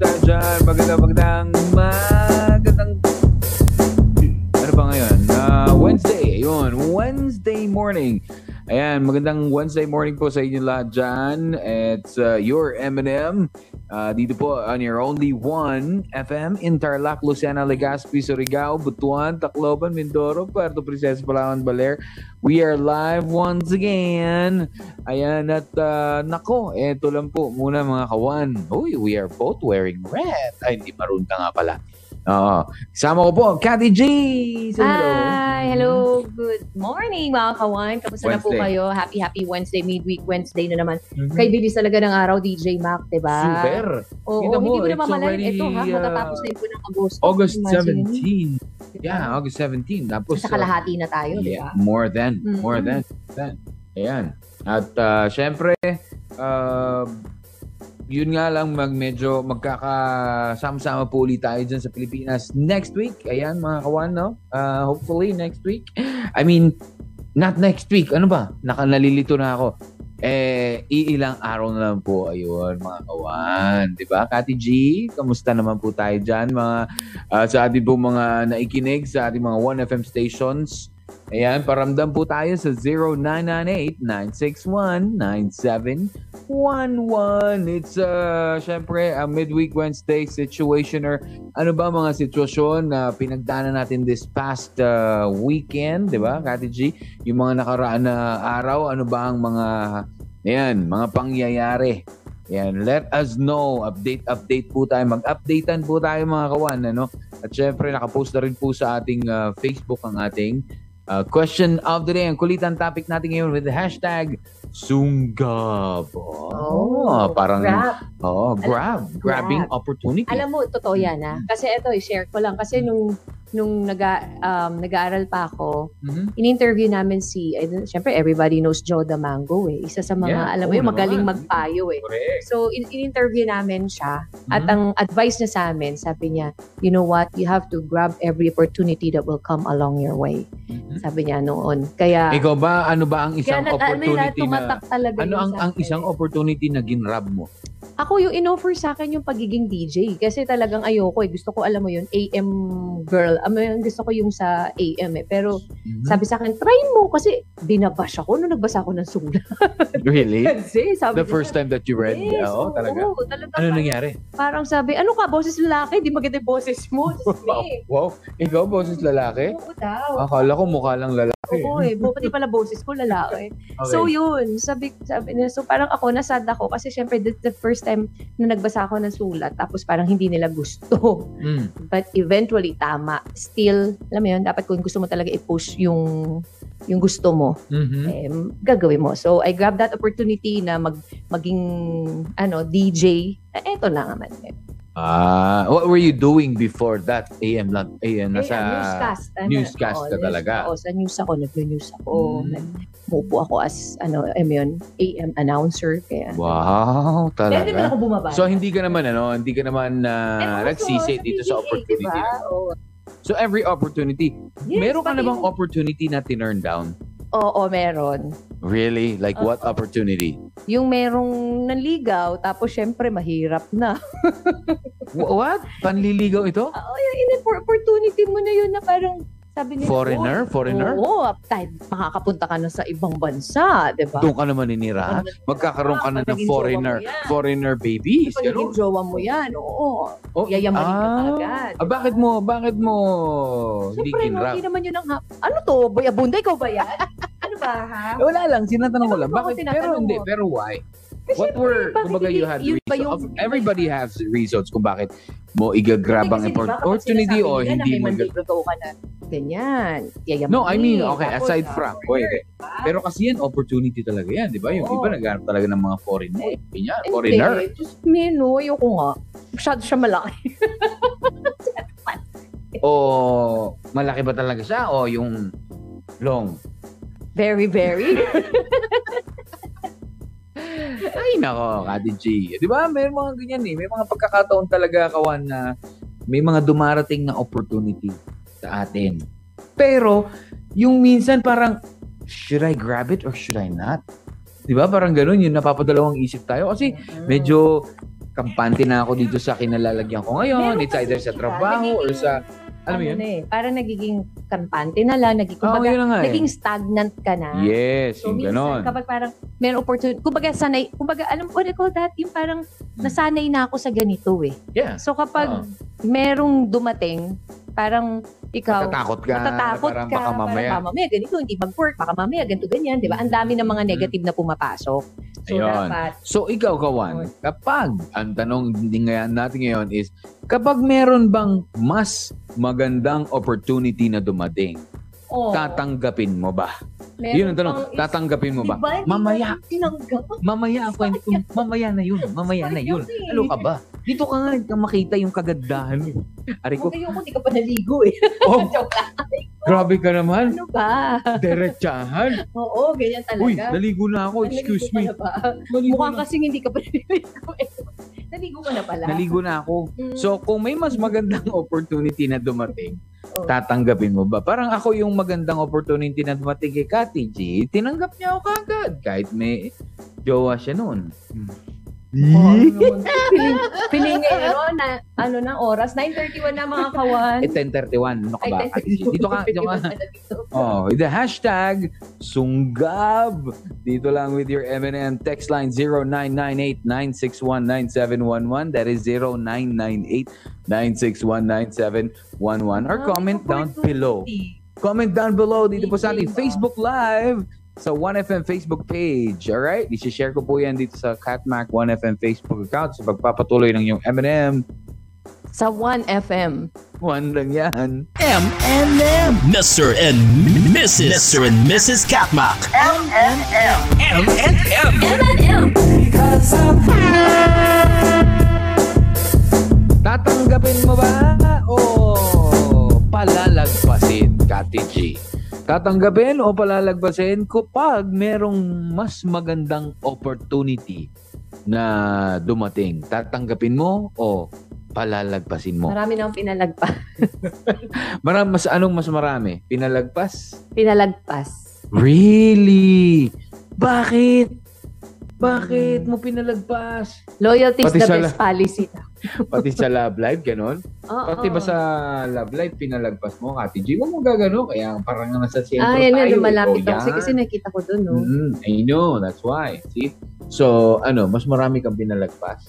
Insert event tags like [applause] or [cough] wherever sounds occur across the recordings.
Tayo dyan. Magandang, magandang, magandang... Ano ba ngayon? Ah, Wednesday. Ayun, Wednesday morning. Ayan, magandang Wednesday morning po sa inyo lahat dyan. It's uh, your M&M. Ah, dito po on your only one FM in Tarlac, Lucena, Legazpi, Surigao, Butuan, Tacloban, Mindoro, Puerto Princesa, Palawan, Baler. We are live once again. Ayan, at uh, nako, eto lang po muna mga kawan. Uy, we are both wearing red. Ay, hindi maroon ka nga pala. Oo. Kasama ko po, Cathy G! Say hello. Hi! Hello! Good morning mga kawan. Kamusta na po kayo? Happy, happy Wednesday, midweek Wednesday na naman. Mhm. Kay bilis talaga ng araw, DJ Mac, diba? Super. Oo, Kita mo, hindi ko na mamalayan. already, Ito ha, uh, matatapos na po ng Agosto. August Imagine. 17. Yeah, August 17. Tapos, Sa uh, kalahati na tayo, di Yeah, ba? more than, Mhm. more than, than. Ayan. At uh, syempre, uh, yun nga lang mag medyo magkakasama-sama po ulit tayo dyan sa Pilipinas next week. Ayan mga kawan, no? Uh, hopefully next week. I mean, not next week. Ano ba? Naka, nalilito na ako. Eh, iilang araw na lang po. Ayun, mga kawan. Ba? Kati G, kamusta naman po tayo dyan? Mga, uh, sa ating po mga naikinig sa ating mga 1FM stations. Ayan, paramdam po tayo sa 0998-961-9711. It's, uh, syempre, a midweek Wednesday situationer. Ano ba mga sitwasyon na pinagdaanan natin this past uh, weekend, di ba, Kati G? Yung mga nakaraan na araw, ano ba ang mga, ayan, mga pangyayari? Ayan, let us know. Update, update po tayo. Mag-updatean po tayo mga kawan, ano? At syempre, nakapost na rin po sa ating uh, Facebook ang ating uh, question of the day. Ang kulitan topic natin ngayon with the hashtag Sunggab. Oh, parang, Grab. oh, grab. Alam grabbing grab. opportunity. Alam mo, totoo yan ha. Kasi ito, i-share ko lang. Kasi nung, nung nag, um, nag-aaral pa ako, Mhm. in-interview namin si, I don't, syempre everybody knows Joe Damango eh. Isa sa mga, Yeah, alam mo oo yung magaling naman. magpayo eh. Correct. So, in- in-interview namin siya. At Mhm. ang advice niya sa amin, sabi niya, you know what, you have to grab every opportunity that will come along your way. Mhm. Sabi niya noon. Kaya, Ikaw ba, ano ba ang isang kaya na, yun, opportunity na, talaga ano ang, ang isang opportunity na ginrab mo? Ako yung in-offer sa akin yung pagiging DJ. Kasi talagang ayoko eh. Gusto ko, alam mo yun, AM girl. Ano yun, gusto ko yung sa AM eh. Pero Mhm. sabi sa akin, try mo. Kasi binabash ako nung nagbasa ako ng sulat. [laughs] Really? Kasi sabi The first time that you read? Yes, Oo, talaga. oo, talaga. Ano Parang- nangyari? Parang sabi, ano ka, boses lalaki? Di maganda yung boses mo. [laughs] Wow, wow. Ikaw, boses lalaki? Oo daw. Akala ko mukha lang lalaki. Oo eh. Pati pala boses ko lalaki. So yun, sabi, sabi niya, so parang ako, nasad ako kasi syempre the, the first time na nagbasa ako ng sulat, tapos parang hindi nila gusto. Mm. But eventually, tama. Still, alam mo yun, dapat kung gusto mo talaga i-push yung yung gusto mo, Mhm. eh, gagawin mo. So, I grabbed that opportunity na mag, maging, ano, DJ. Eh, eto na naman. Eh, Ah, what were you doing before that? AM lang. AM, nasa... ah, newscast. Ano, newscast ka news- talaga. Oo, sa news ako, nag-news ako. Mm. Nag-muupo ako as, ano, mo yun, AM announcer. Kaya, Wow, talaga. ba ako bumaba? So, hindi ka naman, ano, hindi ka naman na Eh, also, nagsisi dito sa opportunity. diba? Oo. So, every opportunity. Yes, meron ka na bang opportunity na tinurn down? Oo, meron. Really? Like what Oo. opportunity? Yung merong nanligaw, tapos syempre mahirap na. [laughs] Wh- what? Panliligaw ito? Oo, yung in opportunity mo na yun na parang sabi nila, Foreigner? "Oh, Foreigner? Oo, kahit makakapunta ka na sa ibang bansa, di ba? Doon ka naman ninira? Magkakaroon ka na ng foreigner, foreigner babies. Pag Ganun. jowa mo yan, oo. Oh, Yayamanin ka ah. agad. Ah, bakit mo, bakit mo hindi Siyempre, no, kinrap? hindi naman yun ang. Ano to? Boy, abunda, ikaw ba yan? [laughs] ano ba, ha? Wala lang, sinatanong ko lang. Bakit? Pero hindi, pero why? Eh, What were, kumbaga hindi- you had reasons. yung- Of- Everybody has reasons kung bakit mo igagrab ang Kasi, di ba, kapag opportunity sinasabi o hindi mo go ka na ganyan. Yayamanin. No, I mean, okay, Tapos, aside from, foreigner, wait, diba? Pero kasi yan, opportunity talaga yan, di ba? Yung Oo. iba naghanap talaga ng mga foreign mo. Yan, Hindi, foreigner. just me, no, ayoko nga. Masyado siya malaki. [laughs] O malaki ba talaga siya? O yung long? Very, very. [laughs] Ay, nako, Kati G. Di ba? May mga ganyan eh. May mga pagkakataon talaga, kawan, na may mga dumarating na opportunity sa atin. Pero, yung minsan parang, should I grab it or should I not? Di ba? Parang ganun, yung napapadalawang isip tayo. Kasi medyo kampante na ako dito sa kinalalagyan ko ngayon. Meron It's either sa trabaho or sa, alam mo ano yun? na eh, parang nagiging kampante na lang, nagiging, Oo, kumbaga, na nga eh. naging stagnant ka na. Yes, So, yung minsan, ganon. kapag parang may opportunity, kumbaga sanay, kumbaga, alam, what do you call that? Yung parang nasanay na ako sa ganito eh. Yeah. So, kapag Oo. merong dumating, parang ikaw, Matatakot ka. matatakot parang ka, baka mamaya. parang mamaya ganito, hindi mag-work, baka mamaya ganito, ganyan, di ba? Ang dami ng mga negative na pumapasok. So, Ayun. dapat, So ikaw, Kawan, kapag, ang tanong din nga natin ngayon is, kapag meron bang mas magandang opportunity na dumating, oh, tatanggapin mo ba? meron Yun ang tanong, is- tatanggapin mo ba? Diba, Mamaya, tinanggap. mamaya ang kwento, mamaya na yun, mamaya na yun. Ano ka ba? Dito ka nga ka makita yung kagandahan mo. Ari ko, Ayoko, hindi ka pa naligo eh. oh, [laughs] Joke lang. grabe ka naman. Ano ba? Diretsahan. [laughs] Oo, ganyan talaga. Uy, naligo na ako, excuse Naligo me. Mukhang na. kasing hindi ka pa [laughs] naligo. eh. naligo ka na pala. Naligo na ako. Mm. So, kung may mas magandang opportunity na dumating, Oh. tatanggapin mo ba? Parang ako yung magandang opportunity na dumating kay Kati G, tinanggap niya ako kagad. Kahit may jowa siya noon. [laughs] Oh, feeling, feeling eh, ano, na, ano na oras, 9.31 na mga kawan. Eh, 1031. Ano ka ba? Dito ka, dito ka. Oh, the hashtag Sunggab. Dito lang with your M&M text line 0998-961-9711. That is 0998-961-9711. Or comment down below. Comment down below dito po sa ating Facebook Live sa 1FM Facebook page. Alright? I-share ko po yan dito sa Catmac 1FM Facebook account sa pagpapatuloy ng yung M&M. Sa 1FM. One lang yan. M&M. Mr. and Mrs. Mr. and Mrs. Katmak. M&M. M&M. Tatanggapin mo ba o palalagpasin, Kati G? Tatanggapin o palalagpasin kapag merong mas magandang opportunity na dumating? Tatanggapin mo o palalagpasin mo? Marami nang pinalagpas. [laughs] Marami, mas, anong mas marami? Pinalagpas? Pinalagpas. Really? Bakit? Bakit mo pinalagpas? Loyalty is the best policy. [laughs] Pati sa love life, ganon? Oo. Pati ba sa love life, pinalagpas mo, Kati G? Huwag mo gagano, kaya parang nasa sentro Ah, yan tayo. lumalapit Oh, ako. Kasi, yan. kasi nakita ko dun, no? Mm, I know, that's why. See? So, ano, mas marami kang pinalagpas.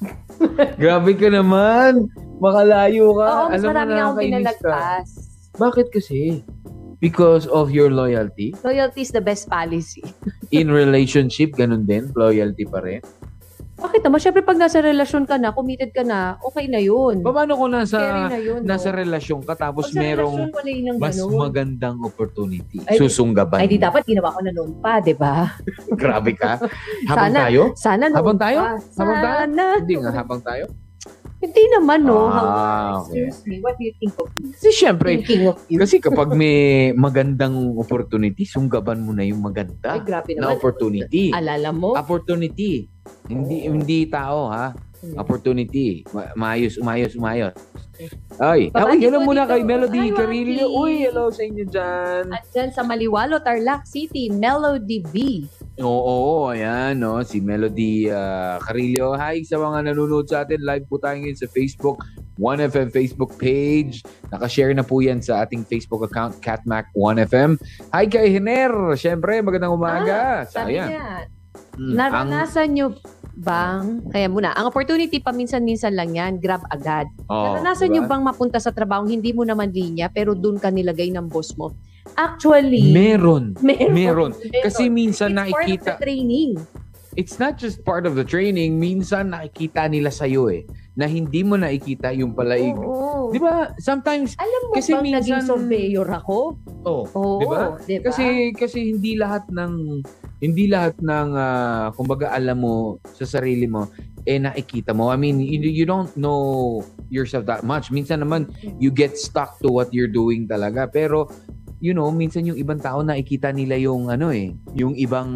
[laughs] Grabe ka naman. Makalayo ka. Oo, mas Alam mo, marami akong nakakainis ka. pinalagpas. Bakit kasi? Because of your loyalty? Loyalty is the best policy. [laughs] In relationship, ganun din? Loyalty pa rin? Bakit naman? Siyempre, pag nasa relasyon ka na, committed ka na, okay na yun. Paano kung nasa, na yun. nasa no? relasyon ka tapos Pag merong relasyon, mas ganun. magandang opportunity? Ay, Susunggaban Ay, di dapat ginawa ko na noon pa, di ba? [laughs] Grabe ka. [laughs] Habang Sana. tayo? Sana noon Habang tayo? pa. Habang tayo? Sana. Hindi nga, habang tayo? Hindi naman, no? Ah, How- okay. Excuse me, what do you think of me? Kasi syempre, Thinking of you. kasi kapag may magandang opportunity, sunggaban mo na yung Ay, maganda grabe na naman. opportunity. Alala mo? Opportunity. Hindi hindi tao ha. Hmm. Opportunity. Ma- Maayos, umayos, umayos. Ay, Babati okay, hello muna dito. kay Melody Hi, Carillo. Uy, hello sa inyo dyan. At dyan sa Maliwalo, Tarlac City, Melody B. Oo, oo, ayan, no, si Melody uh, Carillo. Hi sa mga nanonood sa atin. Live po tayo ngayon sa Facebook, 1FM Facebook page. Nakashare na po yan sa ating Facebook account, CatMac1FM. Hi kay Hiner. Siyempre, magandang umaga. Sabi Sayang. niya, Mm, ang- naranasan nyo bang, kaya muna, ang opportunity paminsan-minsan lang yan, grab agad. Oo, naranasan diba? nyo bang mapunta sa trabaho, hindi mo naman linya, pero doon ka nilagay ng boss mo? Actually, Meron. meron. Meron. Kasi minsan It's part of nakikita, the training. it's not just part of the training, minsan nakikita nila sa'yo eh, na hindi mo nakikita yung palaig. Oo. Di ba? Sometimes, Alam mo Kasi bang naging minsan- surveyor ako? oh, Oo. Di ba? Di ba? Kasi kasi hindi lahat ng hindi lahat ng ah, kumbaga alam mo sa sarili mo eh nakikita mo. I mean, you, you don't know yourself that much. Minsan naman you get stuck to what you're doing talaga. Pero you know, minsan yung ibang tao nakikita nila yung ano eh, yung ibang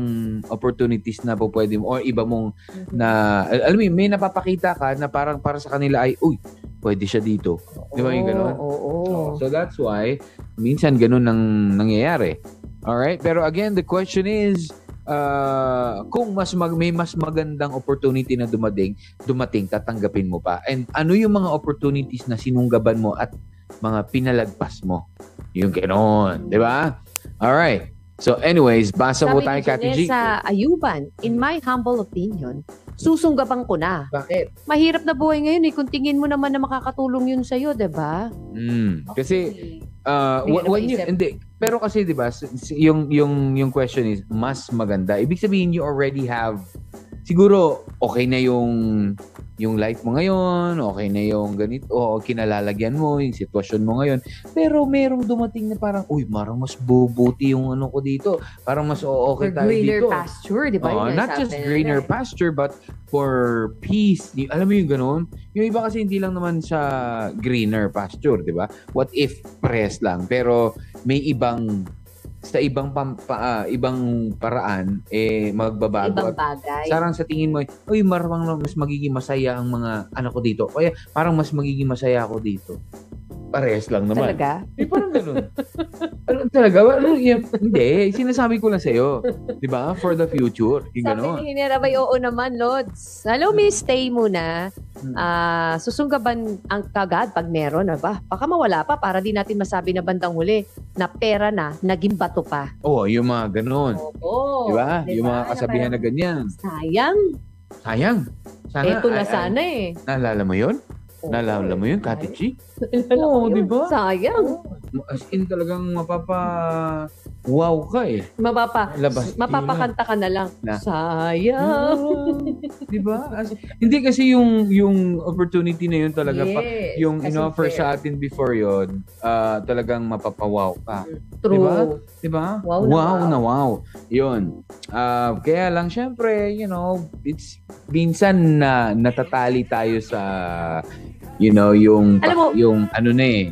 opportunities na po pwede mo or iba mong na al- alam mo, may napapakita ka na parang para sa kanila ay uy, pwede siya dito. Di ba yung ganun? Oo. oo. So that's why minsan ganun ang nangyayari. All right? Pero again, the question is uh, kung mas mag, may mas magandang opportunity na dumating, dumating, tatanggapin mo pa. And ano yung mga opportunities na sinunggaban mo at mga pinalagpas mo? Yung gano'n. Di ba? All right. So anyways, basa mo Sabi tayo, ni Kati G. Janessa Ayuban, in my humble opinion, susunggaban ko na. Bakit? Mahirap na buhay ngayon eh. Kung tingin mo naman na makakatulong yun sa'yo, di ba? Mm. Kasi Uh, Hindi when, you, hindi. Pero kasi 'di ba, yung yung yung question is mas maganda. Ibig sabihin you already have siguro okay na yung yung life mo ngayon, okay na yung ganito, o kinalalagyan mo, yung sitwasyon mo ngayon. Pero merong dumating na parang, uy, marang mas bubuti yung ano ko dito. Parang mas okay For tayo greener dito. pasture, di ba? Ang not just greener pasture but for peace. Alam mo yung ganun? Yung iba kasi hindi lang naman sa greener pasture, di ba? What if press lang pero may ibang sa ibang pam, pa, ah, ibang paraan eh magbabago. Ibang at bagay. sarang sa tingin mo uy marang mas magiging masaya ang mga anak ko dito. Kaya parang mas magiging masaya ako dito parehas lang naman Talaga? eh, parang ganun. ano talaga? Ano, yan? Hindi, sinasabi ko lang sa'yo. Di ba? For the future. Yung Sabi ganun. ni Hinera, oo naman, Lods. Hello, may stay muna. Hmm. Ah, susunggaban ang kagad pag meron, na ba? Baka mawala pa para di natin masabi na bandang huli na pera na, naging bato pa. Oo, yung mga ganun. Oo. Di ba? Di Yung mga kasabihan na ganyan. Sayang. Sayang. Sana, Eto na ay- ay- sana eh. Naalala mo yun? Naalala mo yun, Kati Chi? Naalala ko Oo, yun. di ba? Sayang. As in talagang mapapa... Wow ka eh. Mapapa, Labas. mapapakanta ka na lang. Na. Sayang. di ba? As- hindi kasi yung yung opportunity na yun talaga pa, Yes, yung kasi inoffer fair. sa atin before yon ah, talagang mapapawaw ka. True. Diba? Di ba? Wow na wow. na wow. Yun. Ah, kaya lang, syempre, you know, it's, minsan na natatali tayo sa, you know, yung, Alam mo- yung ano na eh,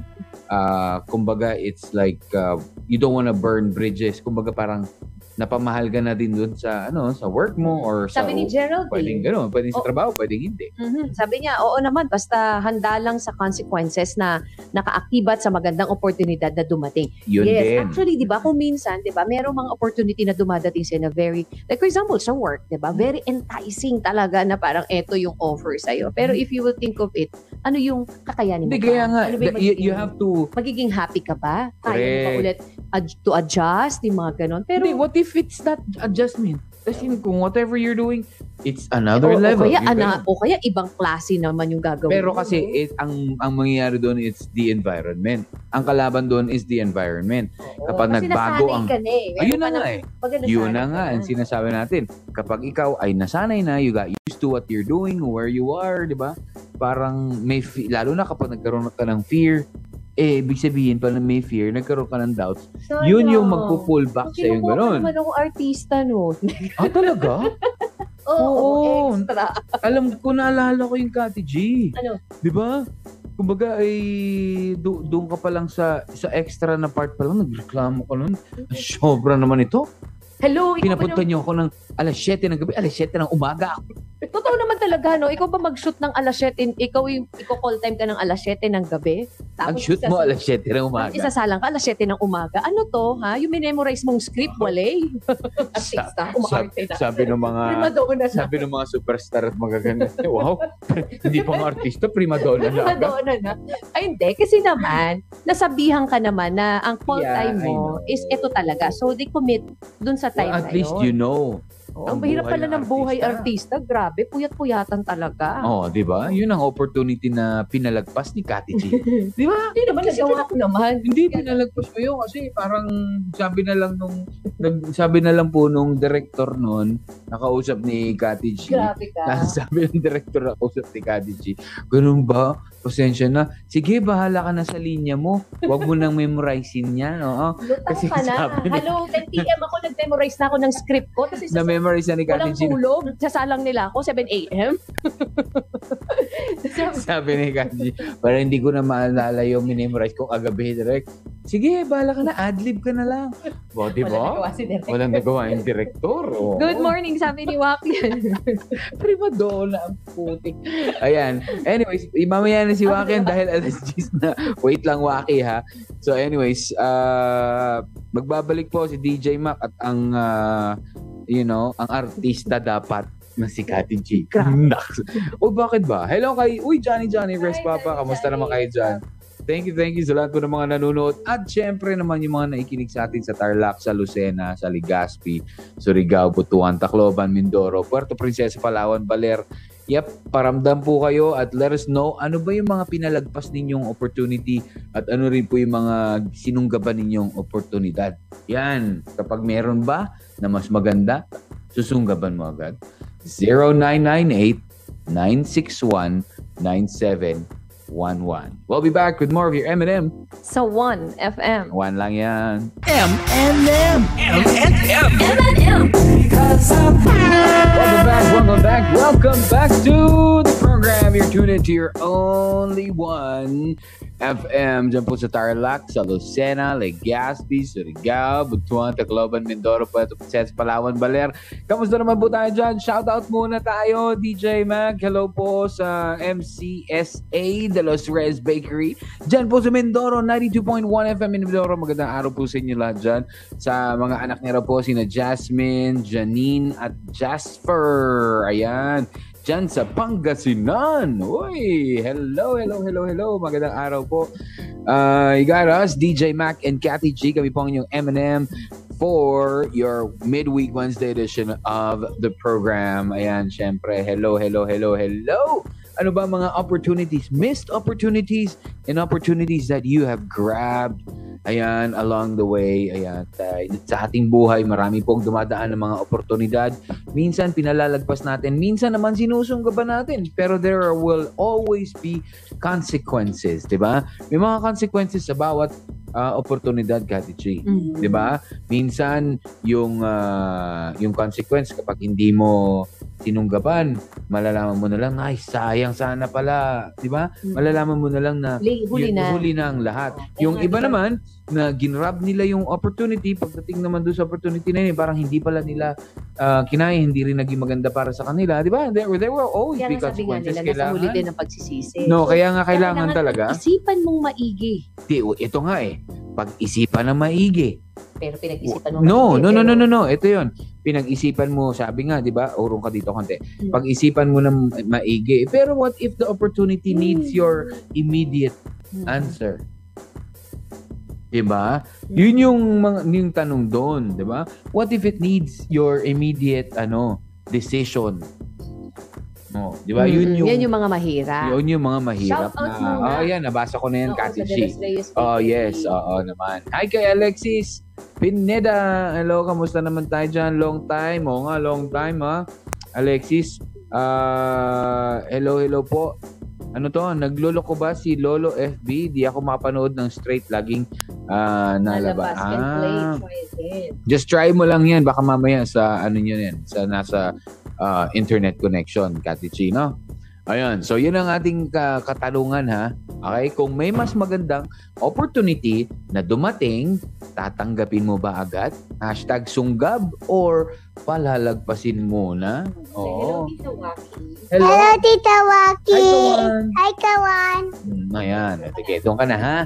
ah, kumbaga, it's like, ah, you don't wanna burn bridges. Kumbaga, parang, napamahal ka na din dun sa, ano, sa work mo or sa, Sabi ni Gerald, pwedeng gano'n, pwedeng sa Oh. trabaho, pwedeng hindi. Mhm. Sabi niya, oo naman, basta handa lang sa consequences na nakaakibat sa magandang oportunidad na dumating. Yun yes, din. actually, di ba, kung minsan, di ba, merong mga opportunity na dumadating sa na very, like for example, sa work, di ba, very enticing talaga na parang eto yung offer sa'yo. Pero if you will think of it, ano yung kakayanin mo Hindi, kaya nga, Ano ba you, you have to, Magiging happy ka ba? Kaya mo ba Correct. ulit ad- to adjust, yung mga ganon. Pero, hindi, what if it's not adjustment? Kasi kung whatever you're doing, it's another o, level. O kaya, ana, ganun. o kaya ibang klase naman yung gagawin Pero kasi no? it, ang ang mangyayari doon it's the environment. Ang kalaban doon is the environment. Oo, kapag kasi nagbago ang- ka na eh. Ayun na na- nga eh. Yun na nga ang sinasabi natin. Kapag ikaw ay nasanay na, you got used to what you're doing, where you are, 'di ba? Parang may lalo na kapag nagkaroon ka ng fear, eh ibig sabihin pala may fear, nagkaroon ka ng doubts. Sayang. Yun yung magpo-pull back sa yung Kinukuha ko gano'n. naman ako artista, no? Ah, talaga? [laughs] Oo, Oo. extra. [laughs] Alam ko, naalala ko yung Kati G. Ano? Di ba? Kumbaga ay do, doon ka pa lang sa sa extra na part pa lang nagreklamo ka nun. Sobra naman ito. Hello, ikaw Pinapunta niyo ako ng alas 7 ng gabi, alas 7 ng umaga. totoo naman talaga, no? Ikaw ba mag-shoot ng alas 7, ikaw yung, ikaw call time ka ng alas 7 ng gabi? Ang shoot mo alas 7 ng Tapos umaga. isasalang ka alas 7 ng umaga. Ano to, ha? Yung memorize mong script, wale? [laughs] Artista, umaarte na. Sabi ng mga Prima donna na. sabi ng mga superstar at magaganda. Wow, [laughs] hindi pa nga artista, prima donna na Prima agad. donna na. Ay, hindi. Kasi naman, nasabihan ka naman na ang call Yeah, time mo is ito talaga. So, they commit dun sa time Well, at na least yun. you know. Oh, ang mahirap pala ng buhay artista. Grabe, puyat-puyatan talaga. Oh, 'di ba? 'Yun ang opportunity na pinalagpas ni Kati G. [laughs] 'Di ba? Hindi naman nagawa ko naman. Hindi pinalagpas ko 'yun kasi parang sabi na lang nung nag, sabi na lang po nung director noon, nakausap ni Kati G. Grabe ka. [laughs] Sabi ng director na kausap ni Kati G, ganun ba? Pasensya na. Sige, bahala ka na sa linya mo. Huwag mo nang memorizein yan. Oo. Lutang Kasi ka na. niya- Hello, 10 p.m. ako nag-memorize na ako ng script ko. Kasi sa Na-memorize na ni Kati walang G. tulog. Sasalang nila ako, 7 a.m. [laughs] Sabi ni Kati para hindi ko na maalala yung minimorize ko kagabi direct. Sige, bahala ka na. Adlib ka na lang. Bo, di Wala ba? nagawa si Derek. Walang nagawa yung director. Oo. Good morning, sabi ni Joaquin. [laughs] Prima donna ang putik. Ayan. Anyways, mamaya na si Wakin dahil alas [laughs] 10 na. Wait lang, Waki ha. So anyways, uh, magbabalik po si DJ Mac at ang, uh, you know, ang artista dapat na si Kati G. [laughs] [laughs] O bakit ba? Hello kay, uy, Johnny Johnny, Rest Hi, Papa. Kamusta naman kayo dyan? Thank you, thank you sa lahat po ng mga nanonood. At syempre naman yung mga naikinig sa atin sa Tarlac, sa Lucena, sa Legazpi, Surigao, Butuan, Tacloban, Mindoro, Puerto Princesa, Palawan, Baler. Yep, paramdam po kayo at let us know ano ba yung mga pinalagpas ninyong opportunity at ano rin po yung mga sinunggaban ninyong oportunidad. Yan, kapag meron ba na mas maganda, susunggaban mo agad. 0998-961-9711. We'll be back with more of your M&M. Sa 1 FM. One lang yan. M&M. M&M. Welcome back, welcome back, welcome back to program. You're tuned into your only one FM dyan po sa Tarlac, sa Lucena, Legazpi, Surigao, Butuan, Tacloban, Mindoro, Puerto Princesa, Palawan, Baler. Kamusta naman po tayo dyan? Shoutout muna tayo, DJ Mag. Hello po sa MCSA de Los Reyes Bakery. Dyan po sa Mindoro, 92.1 FM in Mindoro. Magandang araw po sa inyo lahat dyan. Sa mga anak raw po, sina Jasmine, Janine, at Jasper. Ayan. Diyan sa Pangasinan. Uy, hello, hello, hello, hello. Magandang araw po. Uh, you got us, DJ Mac and Kathy G. Kami po ang inyong M&M for your midweek Wednesday edition of the program. Ayan, syempre, hello, hello, hello, hello. Ano ba mga opportunities, missed opportunities, and opportunities that you have grabbed Ayan, along the way, ayan, sa ating buhay, marami pong dumadaan ng mga oportunidad. Minsan pinalalagpas natin, minsan naman sinusunggaban natin. Pero there will always be consequences, di ba? May mga consequences sa bawat uh, oportunidad, Kati G. Mm. 'di ba? Minsan yung ah, yung consequence kapag hindi mo sinunggaban, malalaman mo na lang, ay sayang sana pala, 'di ba? Mm. Malalaman mo na lang na Li- Huli na. huli na ang lahat. Kaya Yung nga, iba naman na ginrab nila yung opportunity, pagdating naman doon sa opportunity na yun, parang hindi pala nila ah, kinaya, hindi rin naging maganda para sa kanila, 'di ba? There, there will always Kaya be nga sabi nga consequences. nila, nasa huli Kailangan. din ang pagsisisi. No, So, kaya nga kailangan talaga. Isipan mong maigi. Di, ito nga eh. Pag-isipan na maigi. Pero pinag-isipan mo No, no, no, no, no, no. Ito 'yon. Pinag-isipan mo, sabi nga, 'di ba? Urong ka dito konti. Hmm. Pag-isipan mo ng maigi. Pero what if the opportunity needs Hmm. your immediate Mm. answer? 'Di ba? Yun yung mga yung tanong doon, 'di ba? What if it needs your immediate ano, decision? No, 'di ba? Yun Mm, yung Yan yung mga mahirap. yun yung mga mahirap Shoutouts na. muna. Oh, yan, nabasa ko na yan, Kati G. Reyes Oh, yes. Oo naman. Hi kay Alexis Pineda. Hello, kamusta naman tayo dyan? Long time. Oo nga, long time ha. Alexis, ah hello, hello po. Ano to? Naglolo ko ba si Lolo FB? Di ako mapanood ng straight. Laging and play. Ah, Try again. just try mo lang yan. Baka mamaya sa ano nyo yan. Sa nasa ah, internet connection. Kati Chi, no? Ayun. So, yun ang ating ka- katalungan ha. Okay? Kung may mas magandang opportunity na dumating, tatanggapin mo ba agad? Hashtag sunggab or palalagpasin muna? Oo. Hello, Tita Waki. Hello. Hello, Tita Waki. Hi, Kawan. Hi, Kawan. Mm, ayan. Sige, doon ka na ha.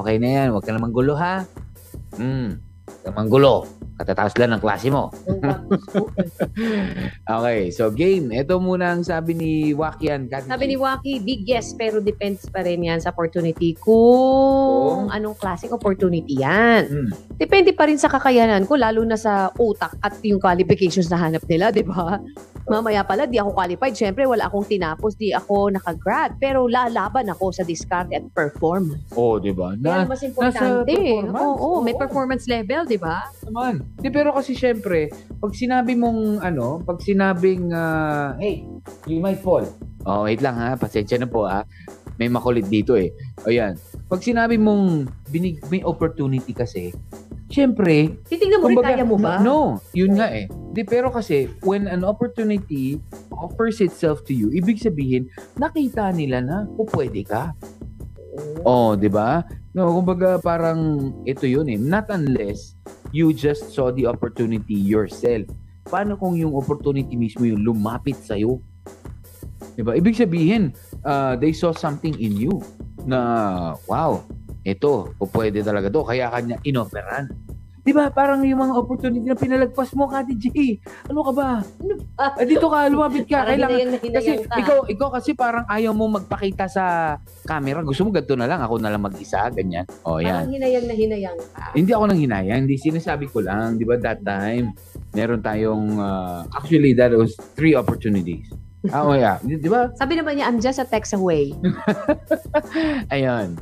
Okay na yan. Huwag ka namang gulo ha. Mm. Manggulo. Katataas lang ng klase mo. [laughs] Okay, so game. Ito muna ang sabi ni Wakian. Kati Sabi ni Waki, big yes, pero depends pa rin yan sa opportunity. Kung Kung? anong klaseng opportunity yan. Hmm. Depende pa rin sa kakayanan ko, lalo na sa utak at yung qualifications na hanap nila, di ba? Mamaya pala, di ako qualified. Siyempre, wala akong tinapos, di ako nakagrad. Pero lalaban ako sa discard at performance. Oh, di ba? Na, ang mas importante. performance. Oo, oo, may Oo. performance level, di ba? naman. Di, pero kasi syempre, pag sinabi mong ano, pag sinabing, ah, hey, you might fall. Oh, wait lang ha. Pasensya na po ha. May makulit dito eh. O yan. Pag sinabi mong binig, may opportunity kasi, syempre, Titignan mo rin, kaya mo ba? No, yun nga eh. Di, pero kasi, when an opportunity offers itself to you, ibig sabihin, nakita nila na, o pwede ka. Oh, di ba? No, kumbaga parang ito yun eh. Not unless you just saw the opportunity yourself. Paano kung yung opportunity mismo yung lumapit sa'yo? Di ba? Ibig sabihin, uh, they saw something in you na, wow, ito, o pwede talaga to. Kaya kanya inoperan. Di ba? Parang yung mga opportunity na pinalagpas mo, Kati G. Ano ka ba? ba? Eh, dito ka, lumapit ka. Kailangan, kasi ka. ikaw, ikaw kasi parang ayaw mo magpakita sa camera. Gusto mo ganito na lang. Ako na lang mag-isa. Ganyan. O, yan. Parang hinayang na hinayang ka. Hindi ako nang hinayang. Hindi sinasabi ko lang. Di ba that time, meron tayong, uh, actually, that was three opportunities. Ah, oh, yeah. Di, di ba? Sabi naman niya, I'm just a text away. [laughs] Ayun.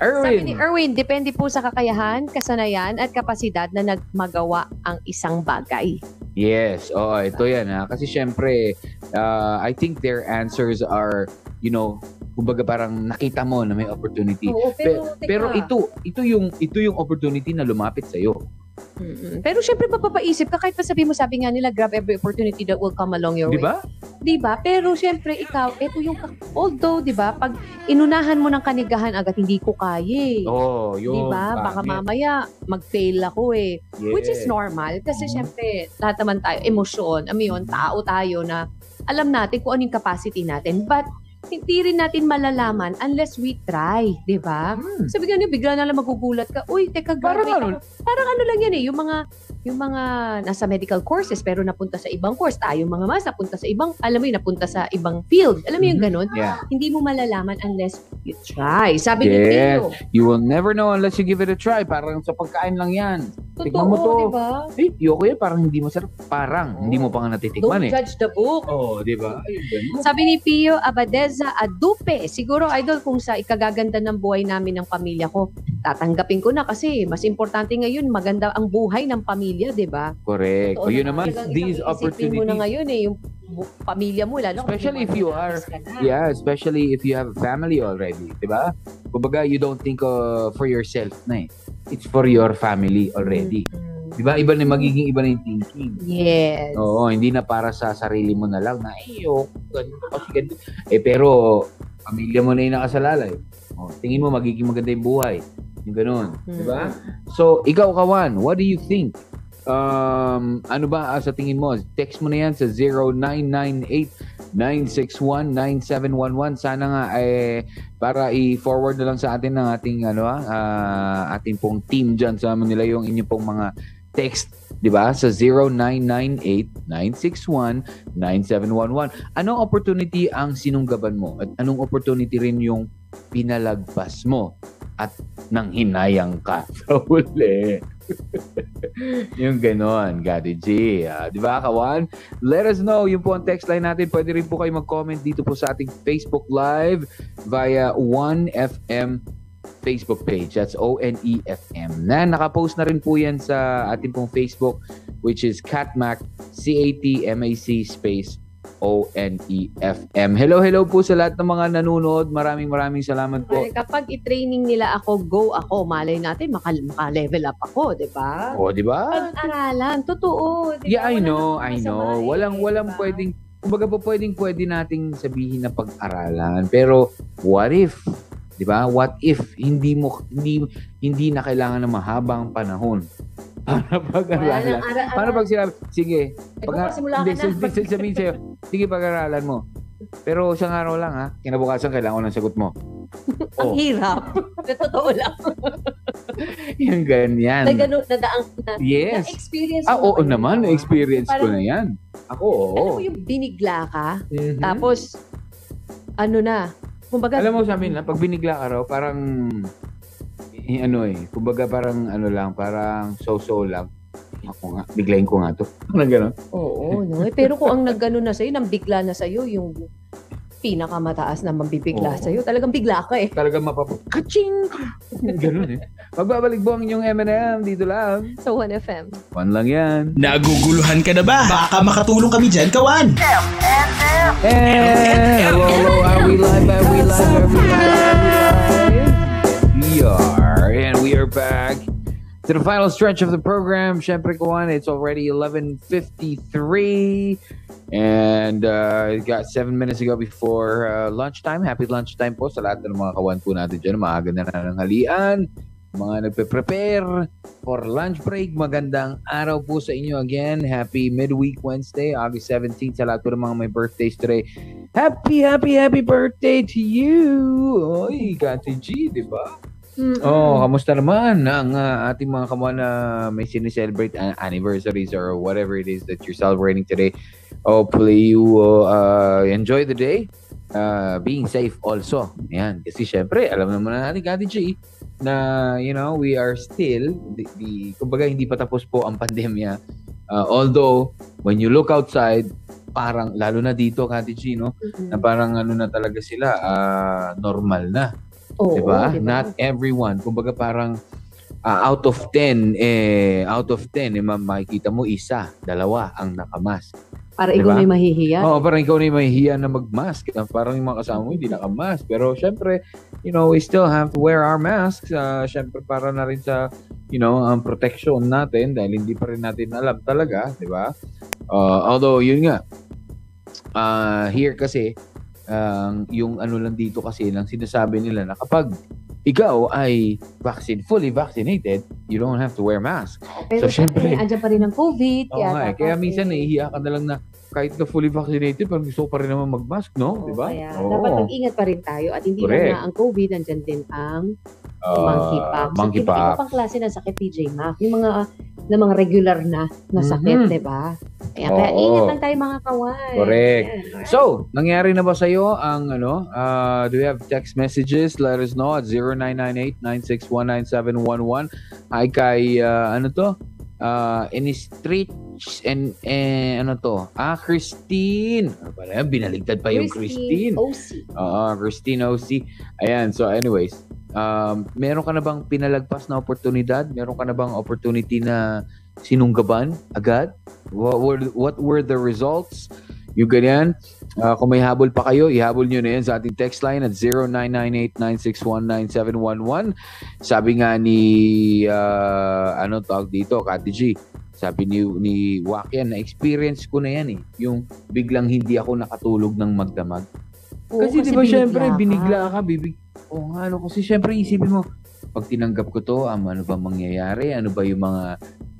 Sabi ni Erwin. Erwin, depende po sa kakayahan, kasanayan, at kapasidad na nagmagawa ang isang bagay. Yes. Oo, ito yan ha. Kasi syempre, uh, I think their answers are, you know, kumbaga parang nakita mo na may opportunity. Oo, pero, Pero teka. ito, ito yung ito yung opportunity na lumapit sa iyo. Mm-mm. Pero syempre papapaisip ka kahit pa sabi mo sabi nga nila grab every opportunity that will come along your Di way. Di ba? Pero syempre ikaw, ito yung although, di ba, pag inunahan mo ng kanigahan agad hindi ko kaya. eh. Oh, yun. Di ba? Baka pangit. mamaya mag-fail ako eh. Which is Yes. normal kasi Mhm. syempre lahat naman tayo emosyon, mo yun, tao tayo na alam natin kung ano yung capacity natin. But hindi rin natin malalaman unless we try, di ba? Hmm. Sabi nga niyo, bigla na lang magugulat ka. Uy, teka, Parang graduate ano? Parang ano lang yan eh, yung mga yung mga nasa medical courses pero napunta sa ibang course. Tayo mga mas napunta sa ibang, alam mo yun, napunta sa ibang field. Alam mo yung Mhm. ganun? Yeah. Hindi mo malalaman unless you try. Sabi ni Yes. Teo. You will never know unless you give it a try. Parang sa pagkain lang yan. Totoo, mo to. di ba? Eh, yoko yan. Parang hindi masarap. Parang. Hindi mo pa nga natitikman Don't eh. judge the book. Oh, di ba? Sabi ni Pio Abadeza Adupe, siguro idol kung sa ikagaganda ng buhay namin ng pamilya ko, tatanggapin ko na kasi mas importante ngayon maganda ang buhay ng pamilya, 'di ba? Correct. O Totoo yun naman. naman, these isipin mo na opportunities. ngayon eh yung pamilya mo lalo Especially if you are-. Yeah, especially if you have a family already. Di ba? Kumbaga, you don't think uh, for yourself na eh. It's for your family already. Mm. Di ba? Iba na magiging iba na yung thinking. Yes. Oo, hindi na para sa sarili mo na lang na, ay, oh, ganito kasi ganito. Eh, pero, pamilya mo na yung nakasalalay. Oh, tingin mo, magiging maganda yung buhay. Yung ganun. Di ba? So, ikaw, Kawan, what do you think? Um, ano ba ah, sa tingin mo? Text mo na yan sa 0998-961-9711. Sana nga, eh, para i-forward na lang sa atin ng ating, ano ah, ah, ating pong team dyan sa Manila yung inyong pong mga text, di ba? Sa 0998-961-9711. Anong opportunity ang sinunggaban mo? At anong opportunity rin yung pinalagpas mo? At nang hinayang ka sa [laughs] huli. yung ganon, Gadi G. Ah, di ba, Kawan? Let us know. Yung po ang text line natin. Pwede rin po kayo mag-comment dito po sa ating Facebook Live via 1FM Facebook page. That's O-N-E-F-M. Na nakapost na rin po yan sa ating pong Facebook which is Catmac, C-A-T-M-A-C space O-N-E-F-M. Hello, hello po sa lahat ng mga nanonood. Maraming maraming salamat po. Ay, Kapag i-training nila ako, go ako, malay natin, maka, maka-level up ako, di ba? O, di ba? Pag-aralan, totoo. di ba? Yeah, I Walang know, I know. eh, Walang walang ba? pwedeng kumbaga po pwedeng pwede nating sabihin na pag-aralan. Pero what if, 'di ba? What if hindi mo hindi hindi na kailangan ng mahabang panahon para pag-aralan? Paano pag sinabi, sige, Eh, pag hindi, na. sabi- sabi- sabihin sa'yo, sige pag-aralan mo. Pero isang araw lang ha, kinabukasan kailangan ko ng sagot mo. [laughs] Ang Oh. hirap. [laughs] Sa totoo lang. [laughs] yung ganyan. Na gano'n, nadaang, na, Yes. na-experience Ah, mo oo naman. Na-experience ko na yan. Ako, oo. Alam mo yung binigla ka, Mhm. tapos, ano na, kumbaga, Alam mo sa amin, na, pag binigla ka raw, parang, ano eh, kumbaga parang ano lang, parang so-so lang. Ako nga, biglayin ko nga to. [laughs] Parang gano'n. oo, no? Eh, pero kung ang naggano na sa'yo, nang bigla na sa'yo, yung pinakamataas na mambibigla Oo. sa'yo, talagang bigla ka eh. Talagang mapap... Kaching! [laughs] Gano'n eh. Magbabalik po ang inyong M&M dito lang. Sa 1FM. One lang yan. Naguguluhan ka na ba? Baka makatulong kami dyan, kawan. And hello, hello, are we live? Are we live? Are we live? Are we live? We are back to the final stretch of the program. Siyempre, Kuwan, it's already 11.53 and uh, got seven minutes ago before uh, lunchtime. Happy lunchtime po sa lahat ng mga kawan po natin dyan. Maaga na ng halian. Mga nagpe-prepare for lunch break. Magandang araw po sa inyo again. Happy midweek Wednesday, August 17th sa lahat po ng mga may birthdays today. Happy, happy, happy birthday to you! Oy, Kati G, di ba? Oh, kamusta naman ang uh, ating mga kamuha na may sineselebrate uh, anniversaries or whatever it is that you're celebrating today. Hopefully you uh, enjoy the day. Uh, being safe also. Yan. Kasi syempre, alam naman na natin, Kati G, na, you know, we are still, the, the, kumbaga hindi pa tapos po ang pandemya. Uh, although, when you look outside, parang, lalo na dito, Kati G, no? Na parang ano na talaga sila, ah, normal na. Oo, Diba? diba? Not everyone. Kumbaga parang ah, out of 10, eh, out of 10, eh, ma- makikita mo isa, dalawa ang nakamask. Para diba? ikaw may mahihiya. Oo, parang ikaw na mahihiya na mag-mask. Ah, Parang yung mga kasama mo hindi nakamask. Pero syempre, you know, we still have to wear our masks. Uh, syempre, para na rin sa, you know, ang protection natin dahil hindi pa rin natin alam talaga, di ba? Uh, although, yun nga, ah here kasi, ang yung ano lang dito kasi lang sinasabi nila na kapag ikaw ay vaccine, fully vaccinated, you don't have to wear mask. Pero so, syempre- andyan pa rin ang COVID. Oo nga eh. Kaya minsan eh, nahihiya ka na lang na kahit na fully vaccinated, parang gusto pa rin naman mag-mask, no? oo, Di ba? Kaya Oo. dapat mag-ingat pa rin tayo at hindi Correct. lang na ang COVID, andyan din ang Ah, monkeypox. At monkeypox. Iba pang klase ng sakit, PJ Mac. Yung mga na mga regular na na sakit, Mhm. di ba? Kaya, kaya Oo. ingat lang tayo mga kawan. Correct. Alright. So, nangyari na ba sa'yo ang ano? Uh, do we have text messages? Let us know at 0998-9619711. Hi kay, uh, ano to? Uh, Street and eh, ano to? Ah, Christine. Ano pala yan? Binaligtad pa yung Christine. OC. Oo, Christine OC. Ayan, so anyways, um, meron ka na bang pinalagpas na oportunidad? Meron ka na bang opportunity na sinunggaban agad? What were, what were the results? Yung ganyan. Ah, kung may habol pa kayo, ihabol nyo na yan sa ating text line at 0998-9619711. Sabi nga ni, ah, ano tawag dito, Kati G, sabi ni, ni Wakian, na-experience ko na yan eh. Yung biglang hindi ako nakatulog ng magdamag. Oo, Kasi, di ba binigla syempre, ka. binigla ka, bibig... O nga, ano, kasi syempre isipin mo, pag tinanggap ko to, um, ano ba mangyayari? Ano ba yung mga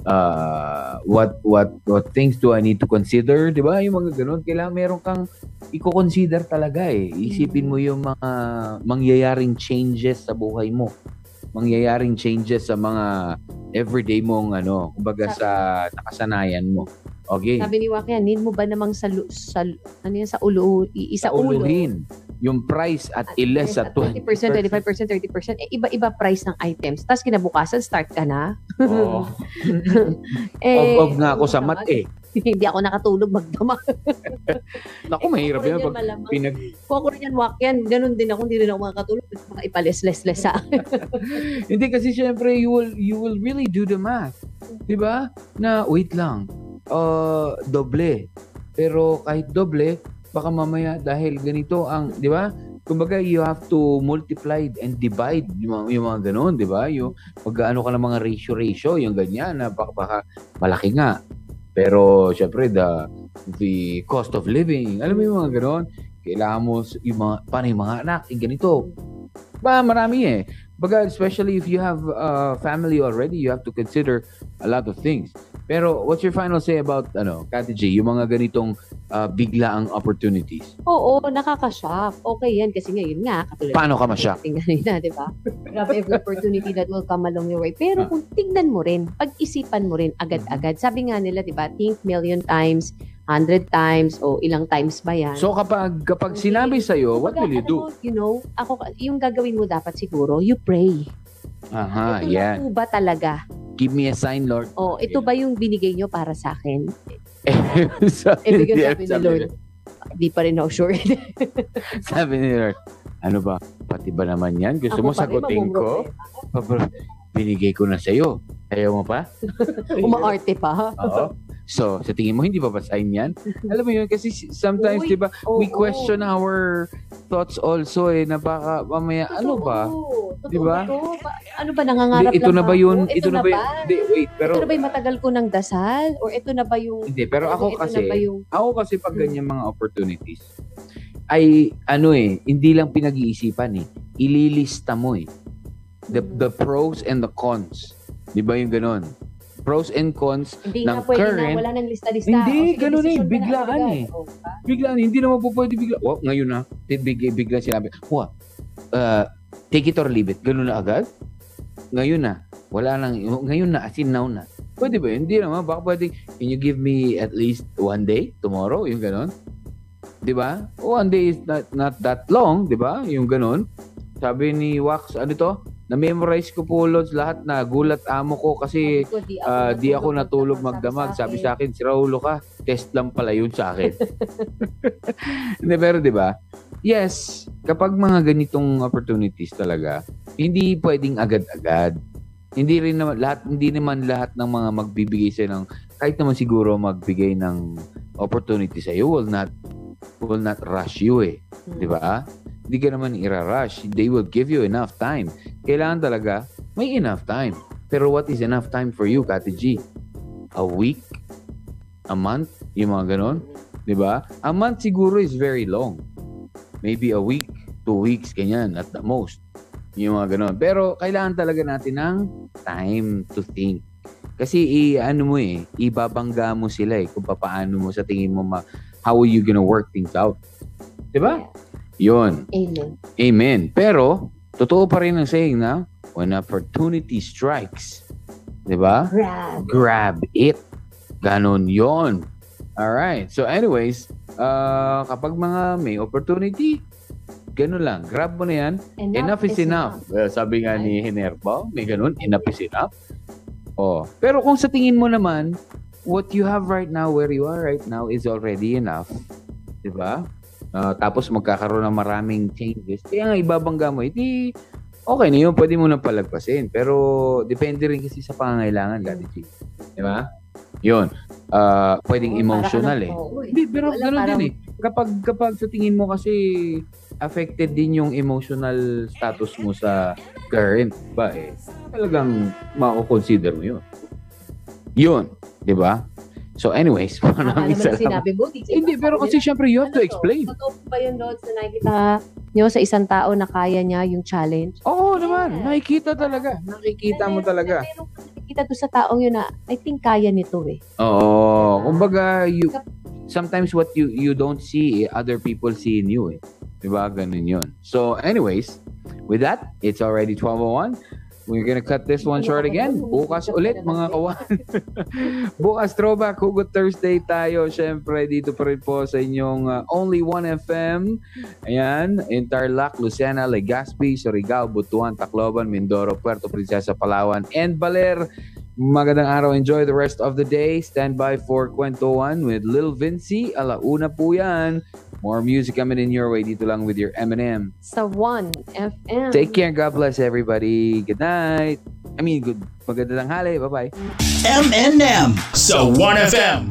uh, what what what things do I need to consider, 'di ba? Yung mga ganun, kailangan meron kang i-consider talaga eh. Isipin mo yung mga mangyayaring changes sa buhay mo. Mangyayaring changes sa mga everyday mong ano, kumbaga sa nakasanayan mo. Okay? Sabi ni Wakian, need mo ba namang sa, sa ano yan, sa ulo, isa Sa ulo? uluhin yung price at At iles sa 20%, 20%. 25%, 30%, eh, iba-iba price ng items. Tapos kinabukasan, start ka na. Oo. [laughs] eh, Of, of nga ako sa mat eh. [laughs] Hindi ako nakatulog magdamag. [laughs] Naku, mahirap yan. Pag pinag, Kung ako rin yan, Wakian, ganun din ako, hindi rin ako makakatulog. Mga ipales-les-les sa akin. hindi kasi syempre you will you will really do the math. 'Di ba? Na wait lang. Uh, doble. Pero kahit doble, baka mamaya dahil ganito ang, 'di ba? Kumbaga you have to multiply and divide yung, yung mga ganun, 'di ba? Yung pag-ano ka ng mga ratio ratio, yung ganyan na baka, baka malaki nga. Pero syempre the the cost of living, alam mo yung mga ganun, kailangan mo yung mga paano yung mga anak, yung ganito. Ba, marami eh. Baga, especially if you have a family already, you have to consider a lot of things. Pero what's your final say about ano, Kati G, yung mga ganitong ah, bigla ang opportunities. Oo, nakaka-shock. Okay yan kasi ngayon nga, katulad Paano ka ma-shock? Tingnan nila, di ba? Grab every opportunity that will come along your way. Pero kung tingnan mo rin, pag-isipan mo rin agad-agad. Sabi nga nila, di ba, think million times, hundred times, o ilang times ba yan? So kapag kapag sinabi sa what Kumbaga, will you do? mo, You know, ako, yung gagawin mo dapat siguro, you pray. Aha, ito yeah. po ba talaga? Give me a sign, Lord. O, ito ba yung binigay nyo para sa akin? [laughs] sabi, Eh, bigyan sabi ni Lord. Di pa rin ako sure. [laughs] sabi ni Lord, ano ba? Pati ba naman yan? Gusto Ako mo sagutin ko? Binigay ko na sa'yo. Ayaw mo pa? [laughs] Umaarte pa. Oo. So, sa tingin mo, hindi ba ba sign yan? [laughs] Alam mo yun, kasi sometimes, di ba, Oo. we question our thoughts also eh, na baka mamaya, ano ba? Totoo. Di ba? Totoo? Ano ba, nangangarap Hindi, ito lang na ba yun? Ito, Ito, na ba yun? Hindi, wait, pero, ito na ba yung matagal ko ng dasal? Or ito na ba yung... hindi, pero ako ito kasi, yung... ako kasi pag ganyan mga opportunities, ay, ano eh, hindi lang pinag-iisipan eh, ililista mo eh. The, the pros and the cons. Di ba yung ganon? Pros and cons, Hindi ng na pwede current- na, wala nang lista-lista. Hindi, sige, ganun eh, na biglaan agad. eh. Biglaan, hindi naman po pwede bigla. Oh, ngayon na, bigla, bigla sinabi, Wah, uh, take it or leave it. Ganun na agad? Ngayon na. Wala nang, ngayon na, as in now na. Pwede ba? Hindi naman. Baka pwede, can you give me at least one day, tomorrow? Yung ganun. Di ba? One day is not, not that long, di ba? Yung ganun. Sabi ni Wax, ano to? Na-memorize ko po, Lods, lahat na gulat amo ko kasi ko, di Ah, di ako natulog magdamag. Sabi sa akin, si Raulo ka. Test lang pala yun sa akin. [laughs] Hindi, pero di ba? Yes, kapag mga ganitong opportunities talaga, hindi pwedeng agad-agad. Hindi rin naman lahat hindi naman lahat ng mga magbibigay sa ng kahit naman siguro magbigay ng opportunity sa iyo will not will not rush you eh, Hmm. di ba? Hindi ka naman ira-rush. They will give you enough time. Kailangan talaga may enough time. Pero what is enough time for you, Kati G? A week? A month? Yung mga ganon? Di ba? A month siguro is very long. Maybe a week, two weeks, ganyan, at the most. Yung mga ganon. Pero kailangan talaga natin ng time to think. Kasi i ano mo eh, ibabangga mo sila eh kung paano mo sa tingin mo ma, how are you gonna work things out. 'Di ba? Yun. Amen. Amen. Pero, totoo pa rin ang saying na, when opportunity strikes, di ba? Grab. Grab it. Ganon yon. Alright. So anyways, uh, kapag mga may opportunity, ganun lang. Grab mo na yan. Enough, is, enough. Well, sabi nga ni Hinerbo, may ganun, enough is enough. Oh. Pero kung sa tingin mo naman, what you have right now, where you are right now, is already enough. Di ba? Ah, tapos magkakaroon ng maraming changes. Kaya nga ibabangga mo, iti okay na yun, pwede mo nang palagpasin. Pero depende rin kasi sa pangangailangan, Daddy G. Di ba? Yun. Ah, pwedeng emotional eh. Hindi, pero Wala, gano'n parang- din eh. Kapag, kapag sa tingin mo kasi affected din yung emotional status mo sa current ba eh, talagang mako-consider mo yun. Yun, di ba? So anyways, [laughs] naman ang salamat. sinabi mo. DJ Hindi, pero kasi syempre you have to Ano to? explain. Totoo ba yun, Lods, na nakikita nyo sa isang tao na kaya niya yung challenge? Oo naman, Yeah. nakikita talaga. Nakikita mo Na talaga. na nakikita doon sa taong yun na, I think kaya nito eh. Oo, kumbaga you sometimes what you you don't see, eh, other people see in you eh. 'Di ba? Ganun 'yun. So anyways, with that, it's already 12:01. We're gonna cut this one short again. Bukas ulit, mga kawan. [laughs] Bukas throwback, Hugot Thursday tayo. Siyempre, dito pa rin po sa inyong uh, Only One FM. Ayan, Interlac, Lucena, Legazpi, Surigao, Butuan, Tacloban, Mindoro, Puerto Princesa, Palawan, and Baler. Magandang araw. Enjoy the rest of the day. Stand by for Kwentuhan with Lil Vinci. Alauna po yan. More music coming in your way dito lang with your M&M. Sa 1 FM. Take care. God bless everybody. Good night. I mean, good magandang tanghali. Bye-bye. M&M sa 1FM.